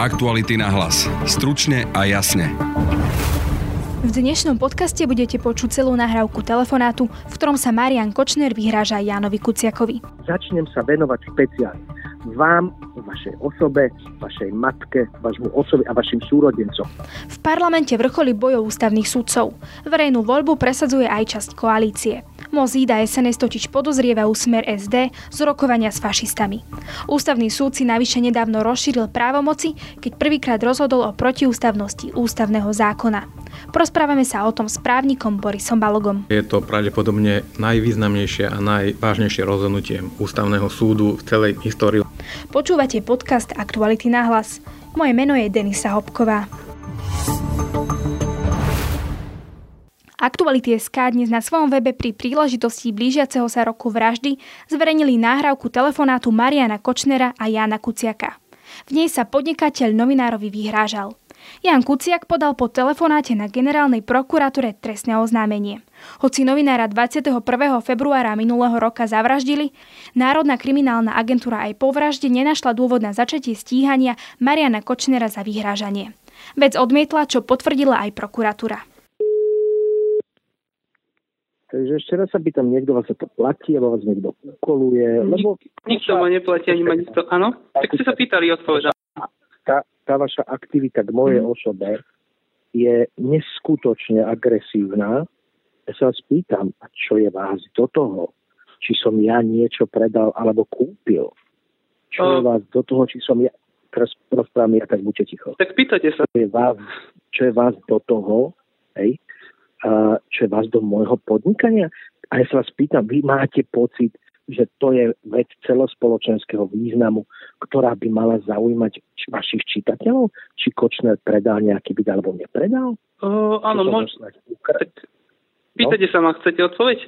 Aktuality na hlas. Stručne a jasne. V dnešnom podcaste budete počuť celú nahrávku telefonátu, v ktorom sa Marian Kočner vyhráža Jánovi Kuciakovi. Začnem sa venovať špeciálne vám, vašej osobe, vašej matke, vašmu osobe a vašim súrodencom. V parlamente vrcholí bojov ústavných sudcov. Verejnú voľbu presadzuje aj časť koalície. Mozída SNS totiž podozrievajú smer SD z rokovania s fašistami. Ústavný súd si navyše nedávno rozšíril právomoci, keď prvýkrát rozhodol o protiústavnosti ústavného zákona. Prosprávame sa o tom s právnikom Borisom Balogom. Je to pravdepodobne najvýznamnejšie a najvážnejšie rozhodnutie ústavného súdu v celej histórii. Počúvate podcast Aktuality na hlas. Moje meno je Denisa Hopková. Aktuality SK dnes na svojom webe pri príležitosti blížiaceho sa roku vraždy zverejnili náhrávku telefonátu Mariana Kočnera a Jana Kuciaka. V nej sa podnikateľ novinárovi vyhrážal. Jan Kuciak podal po telefonáte na generálnej prokuratúre trestné oznámenie. Hoci novinára 21. februára minulého roka zavraždili, Národná kriminálna agentúra aj po vražde nenašla dôvod na začatie stíhania Mariana Kočnera za vyhrážanie. Vec odmietla, čo potvrdila aj prokuratúra. Takže ešte raz sa pýtam, niekto vás sa to platí, alebo vás niekto ukoluje, lebo... Nikto ma neplatí, ani ma nikto... Áno? Tak ste sa pýtali, odpovedal. Tá, tá vaša aktivita k mojej mm. osobe je neskutočne agresívna. Ja sa vás pýtam, a čo je vás do toho? Či som ja niečo predal alebo kúpil? Čo je vás do toho, či som ja... Teraz rozprávam ja, tak buďte ticho. Tak pýtate sa. Čo je vás, čo je vás do toho, hej, čo je vás do môjho podnikania. A ja sa vás pýtam, vy máte pocit, že to je vec celospoločenského významu, ktorá by mala zaujímať vašich čitateľov? Či Kočner predal nejaký byt alebo nepredal? Uh, áno, môžete. Pýtate no? sa ma, chcete odpoveď?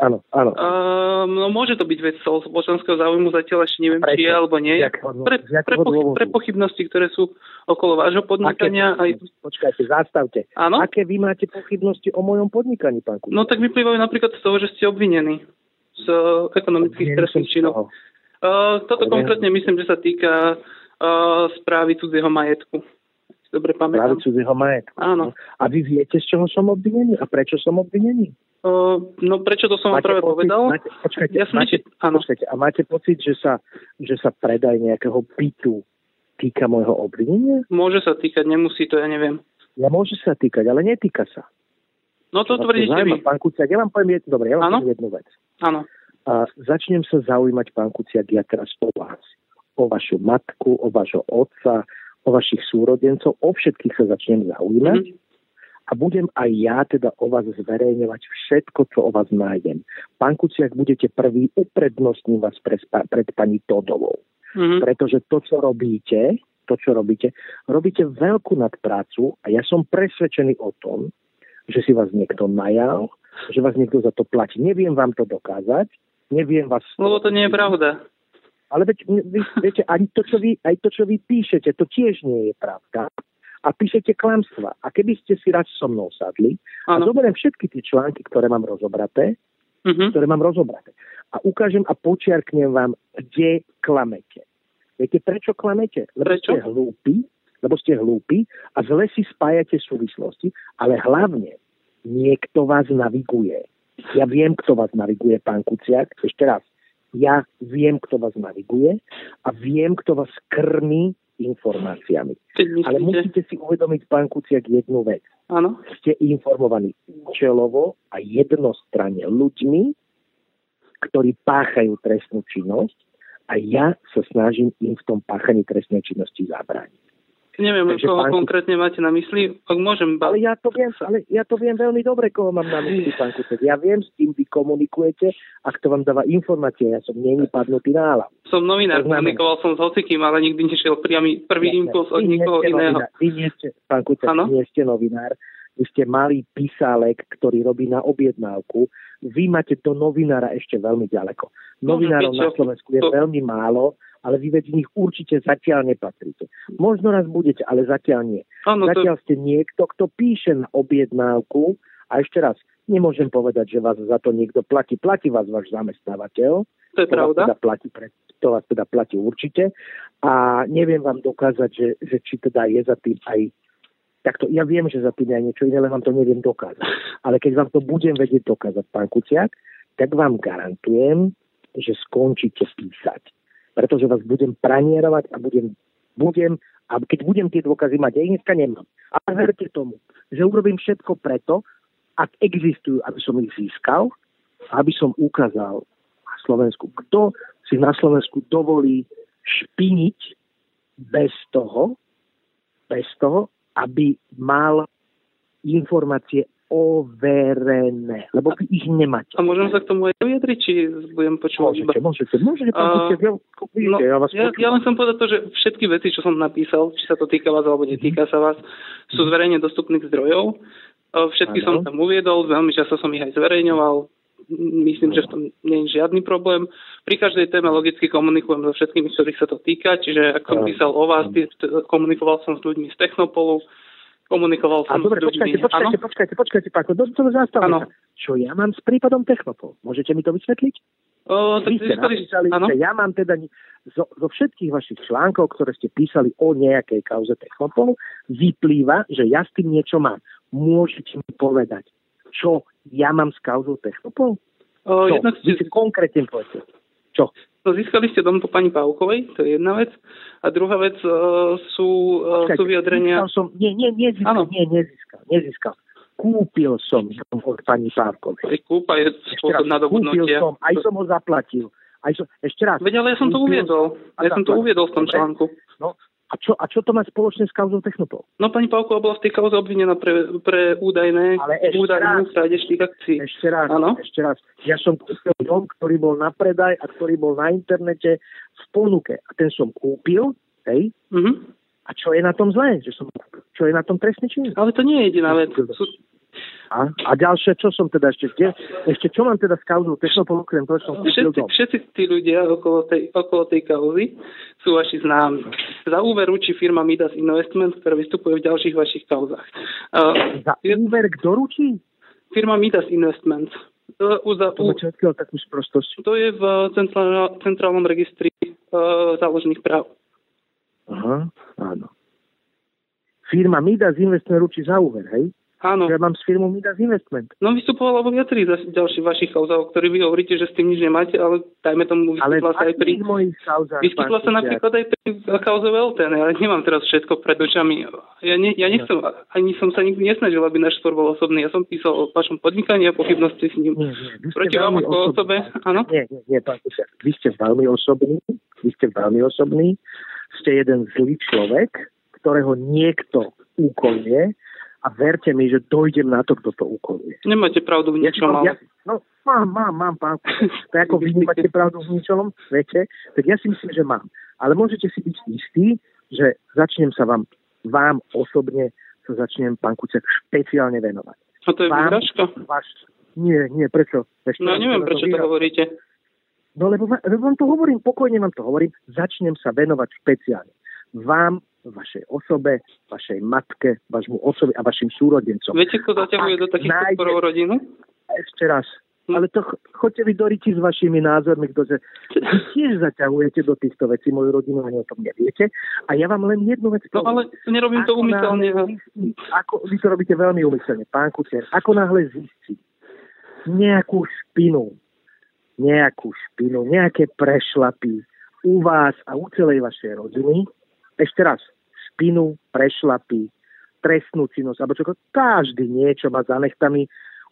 Áno, áno. Uh, no môže to byť vec spoločenského záujmu, zatiaľ ešte neviem, Prečo? či je alebo nie. Pre, pre, pochy, pre pochybnosti, ktoré sú okolo vášho podnikania. Aké, aj... Počkajte, zastavte. Áno? Aké vy máte pochybnosti o mojom podnikaní, pán Kučer? No tak vyplývajú napríklad z toho, že ste obvinení z uh, ekonomických trestných činov. Uh, toto Obvinený. konkrétne myslím, že sa týka uh, správy cudzieho majetku. Dobre pamätám. Správy cudzieho majetku. Áno. A vy viete, z čoho som obvinený a prečo som obvinený? Uh, no prečo to som vám práve pocit, povedal? Máte, počkajte, ja máte, áno. počkajte, a máte pocit, že sa, že sa predaj nejakého bytu týka môjho obvinenia? Môže sa týkať, nemusí to, ja neviem. Ja môže sa týkať, ale netýka sa. No to tvrdíte vy. Pán Kuciak, ja vám poviem jednu, dobre, ja vám poviem jednu vec. Áno. A začnem sa zaujímať, pán Kuciak, ja teraz o vás. O vašu matku, o vašho otca, o vašich súrodencov, o všetkých sa začnem zaujímať. Mm-hmm a budem aj ja teda o vás zverejňovať všetko, čo o vás nájdem. Pán Kuciak, budete prvý, uprednostním vás pred, pred pani Todovou. Mm-hmm. Pretože to, čo robíte, to, čo robíte, robíte veľkú nadprácu a ja som presvedčený o tom, že si vás niekto najal, že vás niekto za to platí. Neviem vám to dokázať, neviem vás... Lebo to nie je pravda. Ale veď, vy, viete, ani to, čo vy, aj to, čo vy píšete, to tiež nie je pravda a píšete klamstva. A keby ste si raz so mnou sadli ano. a zoberiem všetky tie články, ktoré mám rozobraté, uh-huh. ktoré mám rozobraté a ukážem a počiarknem vám, kde klamete. Viete, prečo klamete? Lebo prečo? ste hlúpi, lebo ste hlúpi a zle si spájate súvislosti, ale hlavne niekto vás naviguje. Ja viem, kto vás naviguje, pán Kuciak. Ešte raz. Ja viem, kto vás naviguje a viem, kto vás krmí informáciami. Ale musíte si uvedomiť, pán Kuciak, jednu vec. Áno. Ste informovaní účelovo a jednostranne ľuďmi, ktorí páchajú trestnú činnosť a ja sa snažím im v tom páchaní trestnej činnosti zabrániť. Neviem, Takže koho pán... konkrétne máte na mysli, ak môžem... Ba... Ale ja to viem, ale ja to viem veľmi dobre, koho mám na mysli, pán Kucek. Ja viem, s kým vy komunikujete a kto vám dáva informácie. Ja som není padnutý nála. Som novinár, komunikoval som s hocikým, ale nikdy nešiel priamy prvý ja, impuls od nikoho iného. Novinár. Vy nie ste, pán Kucek, nie ste novinár. Vy ste malý písálek, ktorý robí na objednávku. Vy máte to novinára ešte veľmi ďaleko. Novinárov na Slovensku je veľmi málo ale vy medzi nich určite zatiaľ nepatríte. Možno raz budete, ale zatiaľ nie. Ano, zatiaľ to... ste niekto, kto píše na objednávku A ešte raz, nemôžem povedať, že vás za to niekto platí. Platí vás váš zamestnávateľ. To je to pravda. Vás teda platí pre, to vás teda platí určite. A neviem vám dokázať, že, že či teda je za tým aj takto, ja viem, že za tým je niečo iné, ale vám to neviem dokázať. Ale keď vám to budem vedieť dokázať, pán Kuciak, tak vám garantujem, že skončíte písať. Pretože vás budem pranierovať a budem, budem a keď budem tie dôkazy mať, ja ich dneska nemám. Ale verte tomu, že urobím všetko preto, ak existujú, aby som ich získal, aby som ukázal na Slovensku, kto si na Slovensku dovolí špiniť bez toho, bez toho, aby mal informácie overené, lebo vy ich nemáte. A môžem sa k tomu aj vyjadriť, či budem počúvať môžete, iba? Môžete, môžete, uh, no, ja, vás ja, ja len som povedať to, že všetky veci, čo som napísal, či sa to týka vás alebo netýka sa vás, sú zverejne dostupných zdrojov. Všetky ano. som tam uviedol, veľmi často som ich aj zverejňoval. Myslím, že v tom nie je žiadny problém. Pri každej téme logicky komunikujem so všetkými, ktorých sa to týka, čiže ako som písal o vás, komunikoval som s ľuďmi z Technopolu, komunikoval som a dobre, s ľuďmi. Počkajte, počkajte, ano? počkajte, počkajte, Páko, do, do, zastavme Čo ja mám s prípadom Technopol? Môžete mi to vysvetliť? O, tak Vy ste napísali, že ja mám teda zo, zo všetkých vašich článkov, ktoré ste písali o nejakej kauze Technopolu, vyplýva, že ja s tým niečo mám. Môžete mi povedať, čo ja mám s kauzou Technopol? O, čo? Vy si konkrétne povedať. Čo? No, získali ste dom po pani Pavkovej, to je jedna vec. A druhá vec uh, sú, uh, sú vyjadrenia... Som, nie, nie, nezískal, nie, nezískal, nezískal. Kúpil som dom od pani Pavkovej. Kúpa je spôsob na Kúpil som, aj som ho zaplatil. Aj som, ešte raz. Veď ale ja som to uviedol. Ja som to uviedol v tom článku. No, a čo, a čo to má spoločné s kauzou Technopol? No pani Pavková bola v tej kauze obvinená pre, pre údajné Ale ešte tých akcií. Ešte raz, ano? ešte raz. Ja som kúpil dom, ktorý bol na predaj a ktorý bol na internete v ponuke. A ten som kúpil, hej? Uh-huh. A čo je na tom zlé? Že som, čo je na tom trestný čin? Ale to nie je jediná vec. Sú, a, a ďalšie, čo som teda ešte, kde, ešte čo mám teda s kauzou Technopol, okrem toho, som všetci, všetci tí ľudia okolo tej, okolo tej kauzy sú vaši známi. Za úver ručí firma Midas Investment, ktorá vystupuje v ďalších vašich kauzách. Uh, za úver kto ručí? Firma Midas Investment. Uh, za, to, takú sprostosť. to je v centrál, centrálnom registri uh, záložných práv. Aha, áno. Firma Midas Investment ručí za úver, hej? Áno. Ja mám s firmou Midas Investment. No vystupovala vo viacerých ďalších vašich kauzách, o ktorých vy hovoríte, že s tým nič nemáte, ale dajme tomu vyskytla sa aj pri... mojich kauzách, vyskytla sa napríklad aj pri kauze Velten. Ja nemám teraz všetko pred očami. Ja, ne, ja nechcem, no. ani som sa nikdy nesnažil, aby náš spor bol osobný. Ja som písal o vašom podnikaní a pochybnosti s ním. Nie, nie, Proti vám ako osobe, áno? Nie, nie, nie, pán Kusiak. Vy ste veľmi osobný, vy ste veľmi osobný, ste jeden zlý človek, ktorého niekto úkoluje a verte mi, že dojdem na to, kto to ukoluje. Nemáte pravdu v ničom, ja, ja, No, mám, mám, mám, pán. Tak ako vy nemáte pravdu v ničom svete, tak ja si myslím, že mám. Ale môžete si byť istí, že začnem sa vám, vám osobne sa začnem, pán Kuciak, špeciálne venovať. A to je výhražka? Váš, nie, nie, prečo? Ešte no, neviem, prečo to, to hovoríte. No, lebo, lebo vám to hovorím, pokojne vám to hovorím, začnem sa venovať špeciálne. Vám vašej osobe, vašej matke, vašmu osobe a vašim súrodencom. Viete, kto zaťahuje do takých nájde... podporov rodinu? Ešte raz. Hm. Ale to chodte vy do s vašimi názormi, ktože vy tiež zaťahujete do týchto vecí moju rodinu, ani o tom neviete. A ja vám len jednu vec No ale nerobím to umyselne. Ako, vy to robíte veľmi umyselne, pán Kucier. Ako náhle zistí nejakú špinu, nejakú špinu, nejaké prešlapy u vás a u celej vašej rodiny, ešte raz, špinu, prešlapy, trestnú činnosť, alebo čo, každý niečo má za nechtami,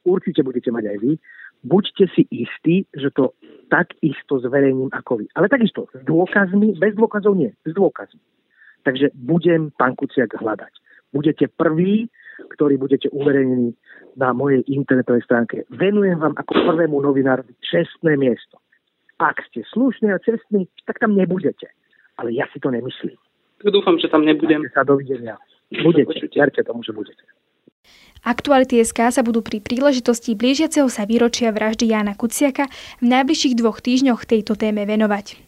určite budete mať aj vy. Buďte si istí, že to takisto zverejním ako vy. Ale takisto, s dôkazmi, bez dôkazov nie, s dôkazmi. Takže budem pán Kuciak hľadať. Budete prvý, ktorý budete uverejnení na mojej internetovej stránke. Venujem vám ako prvému novinárovi čestné miesto. Ak ste slušní a čestní, tak tam nebudete. Ale ja si to nemyslím. Tak dúfam, že tam nebudem. sa dovidenia. Budete, verte tomu, že budete. Aktuality SK sa budú pri príležitosti blížiaceho sa výročia vraždy Jána Kuciaka v najbližších dvoch týždňoch tejto téme venovať.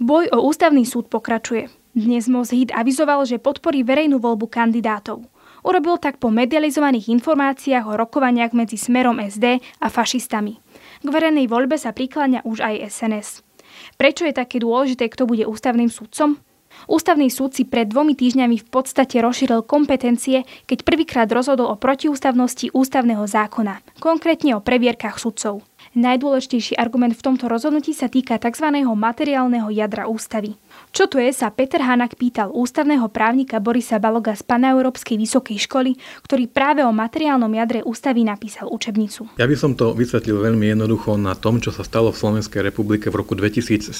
Boj o ústavný súd pokračuje. Dnes Most Hit avizoval, že podporí verejnú voľbu kandidátov. Urobil tak po medializovaných informáciách o rokovaniach medzi Smerom SD a fašistami. K verejnej voľbe sa prikláňa už aj SNS. Prečo je také dôležité, kto bude ústavným sudcom? Ústavný súd si pred dvomi týždňami v podstate rozšíril kompetencie, keď prvýkrát rozhodol o protiústavnosti ústavného zákona, konkrétne o previerkach sudcov. Najdôležitejší argument v tomto rozhodnutí sa týka tzv. materiálneho jadra ústavy. Čo to je, sa Peter Hanak pýtal ústavného právnika Borisa Baloga z Paneurópskej vysokej školy, ktorý práve o materiálnom jadre ústavy napísal učebnicu. Ja by som to vysvetlil veľmi jednoducho na tom, čo sa stalo v Slovenskej republike v roku 2017,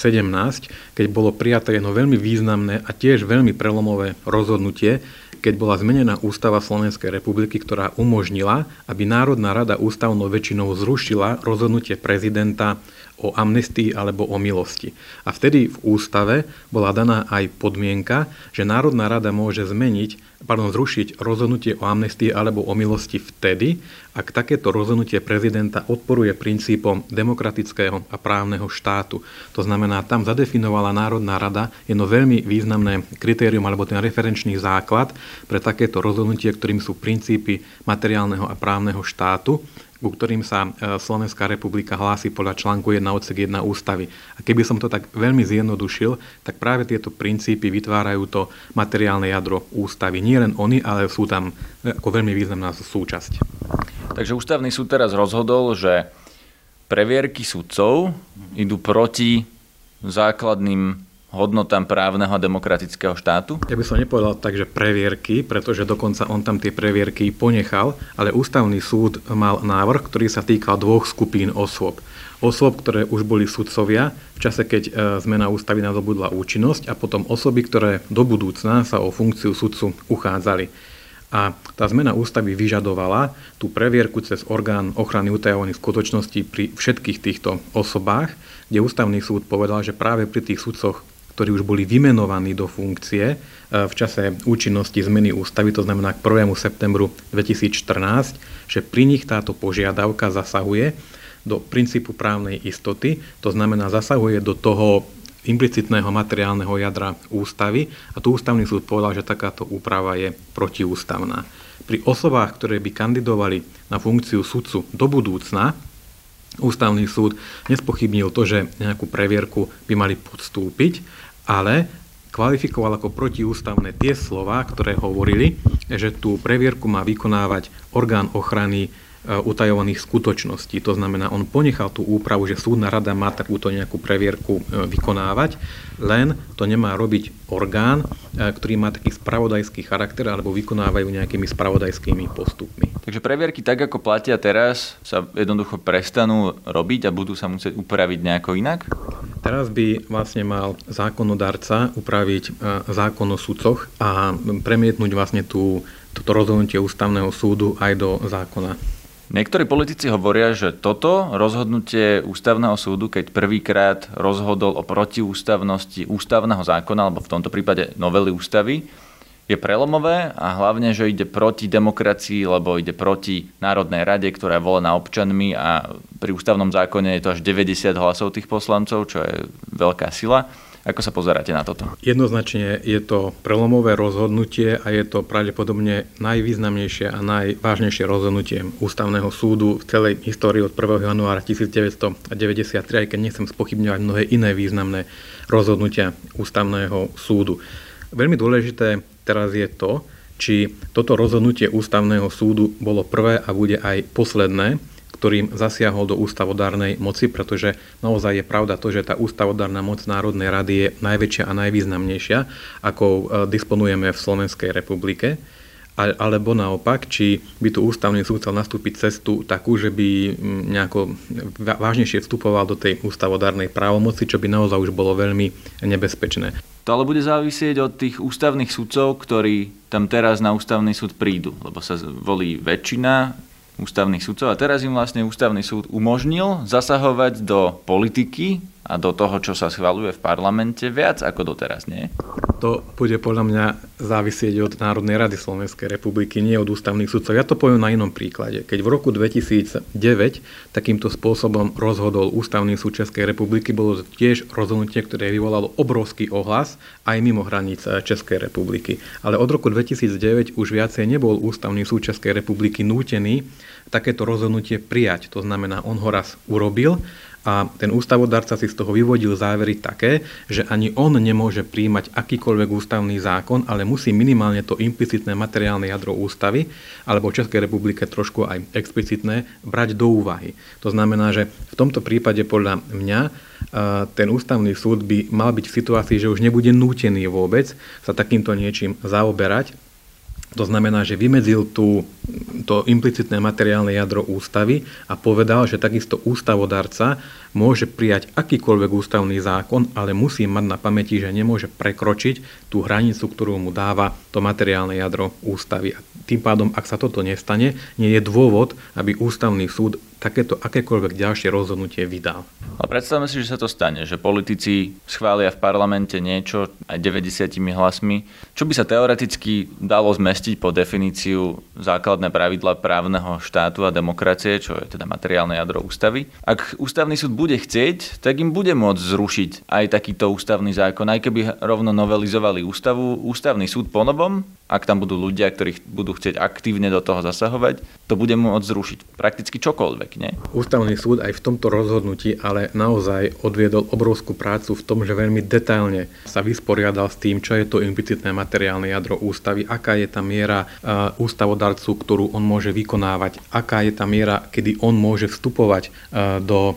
keď bolo prijaté jedno veľmi významné a tiež veľmi prelomové rozhodnutie, keď bola zmenená ústava Slovenskej republiky, ktorá umožnila, aby Národná rada ústavnou väčšinou zrušila rozhodnutie prezidenta o amnestii alebo o milosti. A vtedy v ústave bola daná aj podmienka, že Národná rada môže zmeniť, pardon, zrušiť rozhodnutie o amnestii alebo o milosti vtedy, ak takéto rozhodnutie prezidenta odporuje princípom demokratického a právneho štátu. To znamená, tam zadefinovala Národná rada jedno veľmi významné kritérium alebo ten referenčný základ pre takéto rozhodnutie, ktorým sú princípy materiálneho a právneho štátu ku ktorým sa e, Slovenská republika hlási podľa článku 1 odsek 1 ústavy. A keby som to tak veľmi zjednodušil, tak práve tieto princípy vytvárajú to materiálne jadro ústavy. Nie len oni, ale sú tam e, ako veľmi významná súčasť. Takže ústavný súd teraz rozhodol, že previerky sudcov idú proti základným hodnotám právneho a demokratického štátu? Ja by som nepovedal tak, že previerky, pretože dokonca on tam tie previerky ponechal, ale ústavný súd mal návrh, ktorý sa týkal dvoch skupín osôb. Osôb, ktoré už boli sudcovia v čase, keď e, zmena ústavy nadobudla účinnosť a potom osoby, ktoré do budúcna sa o funkciu sudcu uchádzali. A tá zmena ústavy vyžadovala tú previerku cez orgán ochrany utajovaných skutočností pri všetkých týchto osobách, kde ústavný súd povedal, že práve pri tých sudcoch ktorí už boli vymenovaní do funkcie e, v čase účinnosti zmeny ústavy, to znamená k 1. septembru 2014, že pri nich táto požiadavka zasahuje do princípu právnej istoty, to znamená zasahuje do toho implicitného materiálneho jadra ústavy a tu ústavný súd povedal, že takáto úprava je protiústavná. Pri osobách, ktoré by kandidovali na funkciu sudcu do budúcna, ústavný súd nespochybnil to, že nejakú previerku by mali podstúpiť ale kvalifikoval ako protiústavné tie slova, ktoré hovorili, že tú previerku má vykonávať orgán ochrany e, utajovaných skutočností. To znamená, on ponechal tú úpravu, že súdna rada má takúto nejakú previerku e, vykonávať, len to nemá robiť orgán, e, ktorý má taký spravodajský charakter alebo vykonávajú nejakými spravodajskými postupmi. Takže previerky tak, ako platia teraz, sa jednoducho prestanú robiť a budú sa musieť upraviť nejako inak? Teraz by vlastne mal zákonodárca upraviť e, zákon o sudcoch a premietnúť vlastne tú, toto rozhodnutie ústavného súdu aj do zákona. Niektorí politici hovoria, že toto rozhodnutie ústavného súdu, keď prvýkrát rozhodol o protiústavnosti ústavného zákona, alebo v tomto prípade novely ústavy, je prelomové a hlavne, že ide proti demokracii, lebo ide proti Národnej rade, ktorá je volená občanmi a pri ústavnom zákone je to až 90 hlasov tých poslancov, čo je veľká sila. Ako sa pozeráte na toto? Jednoznačne je to prelomové rozhodnutie a je to pravdepodobne najvýznamnejšie a najvážnejšie rozhodnutie ústavného súdu v celej histórii od 1. januára 1993, aj keď nechcem spochybňovať mnohé iné významné rozhodnutia ústavného súdu. Veľmi dôležité teraz je to, či toto rozhodnutie ústavného súdu bolo prvé a bude aj posledné, ktorým zasiahol do ústavodárnej moci, pretože naozaj je pravda to, že tá ústavodárna moc Národnej rady je najväčšia a najvýznamnejšia, ako e, disponujeme v Slovenskej republike alebo naopak, či by tu ústavný súd chcel nastúpiť cestu takú, že by nejako vážnejšie vstupoval do tej ústavodárnej právomoci, čo by naozaj už bolo veľmi nebezpečné. To ale bude závisieť od tých ústavných sudcov, ktorí tam teraz na ústavný súd prídu, lebo sa volí väčšina ústavných sudcov a teraz im vlastne ústavný súd umožnil zasahovať do politiky do toho, čo sa schvaluje v parlamente viac ako doteraz, nie? To bude podľa mňa závisieť od Národnej rady Slovenskej republiky, nie od ústavných sudcov. Ja to poviem na inom príklade. Keď v roku 2009 takýmto spôsobom rozhodol Ústavný súd Českej republiky, bolo to tiež rozhodnutie, ktoré vyvolalo obrovský ohlas aj mimo hraníc Českej republiky. Ale od roku 2009 už viacej nebol Ústavný súd Českej republiky nútený takéto rozhodnutie prijať. To znamená, on ho raz urobil a ten ústavodárca si z toho vyvodil závery také, že ani on nemôže príjmať akýkoľvek ústavný zákon, ale musí minimálne to implicitné materiálne jadro ústavy, alebo v Českej republike trošku aj explicitné, brať do úvahy. To znamená, že v tomto prípade podľa mňa ten ústavný súd by mal byť v situácii, že už nebude nútený vôbec sa takýmto niečím zaoberať, to znamená, že vymedzil tú, to implicitné materiálne jadro ústavy a povedal, že takisto ústavodarca môže prijať akýkoľvek ústavný zákon, ale musí mať na pamäti, že nemôže prekročiť tú hranicu, ktorú mu dáva to materiálne jadro ústavy. A tým pádom, ak sa toto nestane, nie je dôvod, aby ústavný súd takéto akékoľvek ďalšie rozhodnutie vydal. Ale predstavme si, že sa to stane, že politici schvália v parlamente niečo aj 90 hlasmi, čo by sa teoreticky dalo zmestiť po definíciu základné pravidla právneho štátu a demokracie, čo je teda materiálne jadro ústavy. Ak ústavný súd bude chcieť, tak im bude môcť zrušiť aj takýto ústavný zákon, aj keby rovno novelizovali ústavu. Ústavný súd po novom, ak tam budú ľudia, ktorí budú chcieť aktívne do toho zasahovať, to bude môcť zrušiť prakticky čokoľvek, nie? Ústavný súd aj v tomto rozhodnutí ale naozaj odviedol obrovskú prácu v tom, že veľmi detailne sa vysporiadal s tým, čo je to implicitné materiálne jadro ústavy, aká je tá miera uh, ústavodarcu, ktorú on môže vykonávať, aká je tá miera, kedy on môže vstupovať uh, do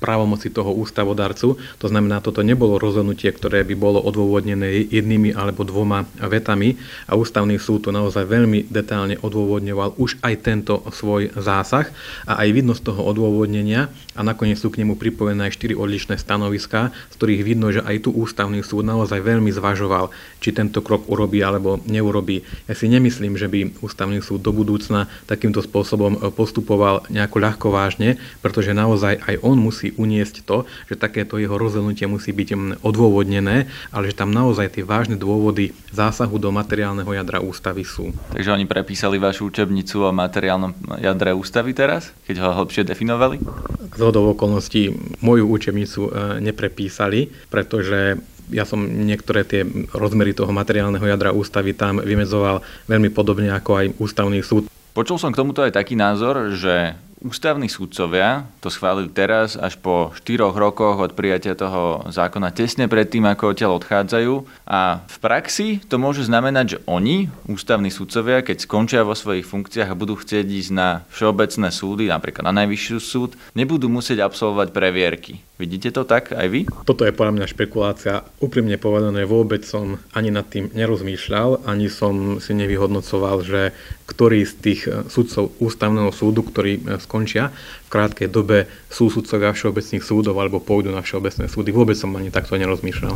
právomoci toho ústavodarcu. To znamená, toto nebolo rozhodnutie, ktoré by bolo odôvodnené jednými alebo dvoma vetami a ústavný súd to naozaj veľmi detálne odôvodňoval už aj tento svoj zásah a aj vidno z toho odôvodnenia a nakoniec sú k nemu pripojené aj štyri odlišné stanoviská, z ktorých vidno, že aj tu ústavný súd naozaj veľmi zvažoval, či tento krok urobí alebo neurobí. Ja si nemyslím, že by ústavný súd do budúcna takýmto spôsobom postupoval nejako ľahko vážne, pretože naozaj aj on musí uniesť to, že takéto jeho rozhodnutie musí byť mm, odôvodnené, ale že tam naozaj tie vážne dôvody zásahu do materiálneho jadra ústavy sú. Takže oni prepísali vašu učebnicu o materiálnom jadre ústavy teraz, keď ho hlbšie definovali? Z hodov okolností moju učebnicu e, neprepísali, pretože ja som niektoré tie rozmery toho materiálneho jadra ústavy tam vymedzoval veľmi podobne ako aj ústavný súd. Počul som k tomuto aj taký názor, že Ústavní súdcovia to schválili teraz až po 4 rokoch od prijatia toho zákona tesne predtým, ako odtiaľ odchádzajú. A v praxi to môže znamenať, že oni, ústavní súdcovia, keď skončia vo svojich funkciách a budú chcieť ísť na všeobecné súdy, napríklad na najvyššiu súd, nebudú musieť absolvovať previerky. Vidíte to tak aj vy? Toto je podľa mňa špekulácia. Úprimne povedané, vôbec som ani nad tým nerozmýšľal, ani som si nevyhodnocoval, že ktorý z tých sudcov ústavného súdu, ktorí skončia v krátkej dobe, sú sudcovia všeobecných súdov alebo pôjdu na všeobecné súdy. Vôbec som ani takto nerozmýšľal.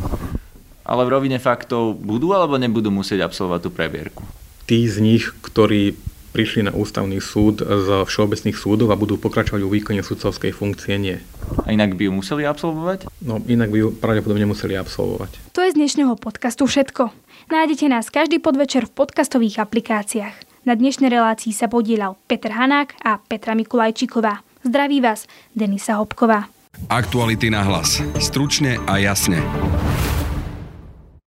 Ale v rovine faktov budú alebo nebudú musieť absolvovať tú previerku? Tí z nich, ktorí prišli na ústavný súd z všeobecných súdov a budú pokračovať vo výkone sudcovskej funkcie, nie. A inak by ju museli absolvovať? No, inak by ju pravdepodobne museli absolvovať. To je z dnešného podcastu všetko. Nájdete nás každý podvečer v podcastových aplikáciách. Na dnešnej relácii sa podielal Peter Hanák a Petra Mikulajčíková. Zdraví vás, Denisa Hopková. Aktuality na hlas. Stručne a jasne.